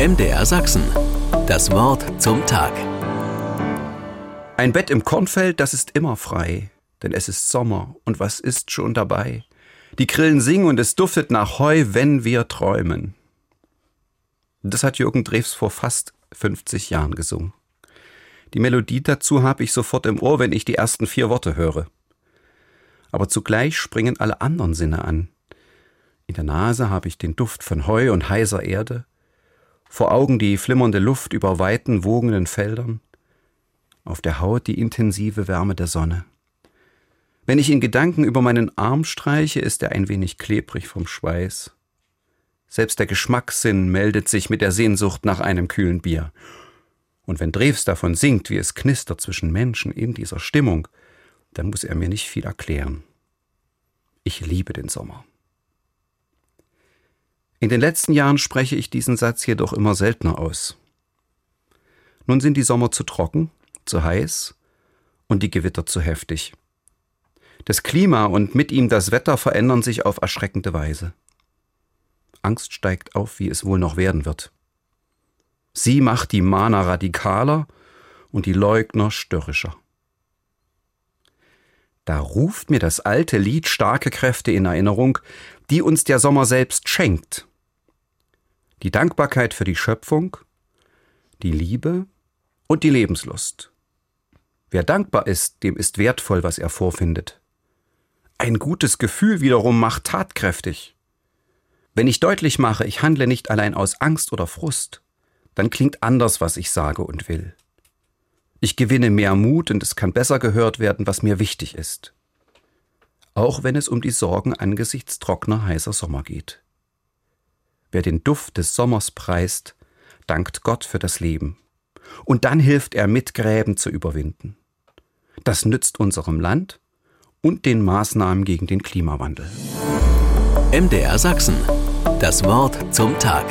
MDR Sachsen. Das Wort zum Tag. Ein Bett im Kornfeld, das ist immer frei, denn es ist Sommer und was ist schon dabei? Die Grillen singen und es duftet nach Heu, wenn wir träumen. Das hat Jürgen Drews vor fast 50 Jahren gesungen. Die Melodie dazu habe ich sofort im Ohr, wenn ich die ersten vier Worte höre. Aber zugleich springen alle anderen Sinne an. In der Nase habe ich den Duft von Heu und heiser Erde, vor Augen die flimmernde Luft über weiten, wogenden Feldern, auf der Haut die intensive Wärme der Sonne. Wenn ich in Gedanken über meinen Arm streiche, ist er ein wenig klebrig vom Schweiß. Selbst der Geschmackssinn meldet sich mit der Sehnsucht nach einem kühlen Bier. Und wenn Drews davon singt, wie es knistert zwischen Menschen in dieser Stimmung, dann muss er mir nicht viel erklären. Ich liebe den Sommer. In den letzten Jahren spreche ich diesen Satz jedoch immer seltener aus. Nun sind die Sommer zu trocken, zu heiß und die Gewitter zu heftig. Das Klima und mit ihm das Wetter verändern sich auf erschreckende Weise. Angst steigt auf, wie es wohl noch werden wird. Sie macht die Mahner radikaler und die Leugner störrischer. Da ruft mir das alte Lied starke Kräfte in Erinnerung, die uns der Sommer selbst schenkt die Dankbarkeit für die Schöpfung, die Liebe und die Lebenslust. Wer dankbar ist, dem ist wertvoll, was er vorfindet. Ein gutes Gefühl wiederum macht tatkräftig. Wenn ich deutlich mache, ich handle nicht allein aus Angst oder Frust, dann klingt anders, was ich sage und will. Ich gewinne mehr Mut und es kann besser gehört werden, was mir wichtig ist. Auch wenn es um die Sorgen angesichts trockener, heißer Sommer geht. Wer den Duft des Sommers preist, dankt Gott für das Leben. Und dann hilft er mit, Gräben zu überwinden. Das nützt unserem Land und den Maßnahmen gegen den Klimawandel. MDR Sachsen. Das Wort zum Tag.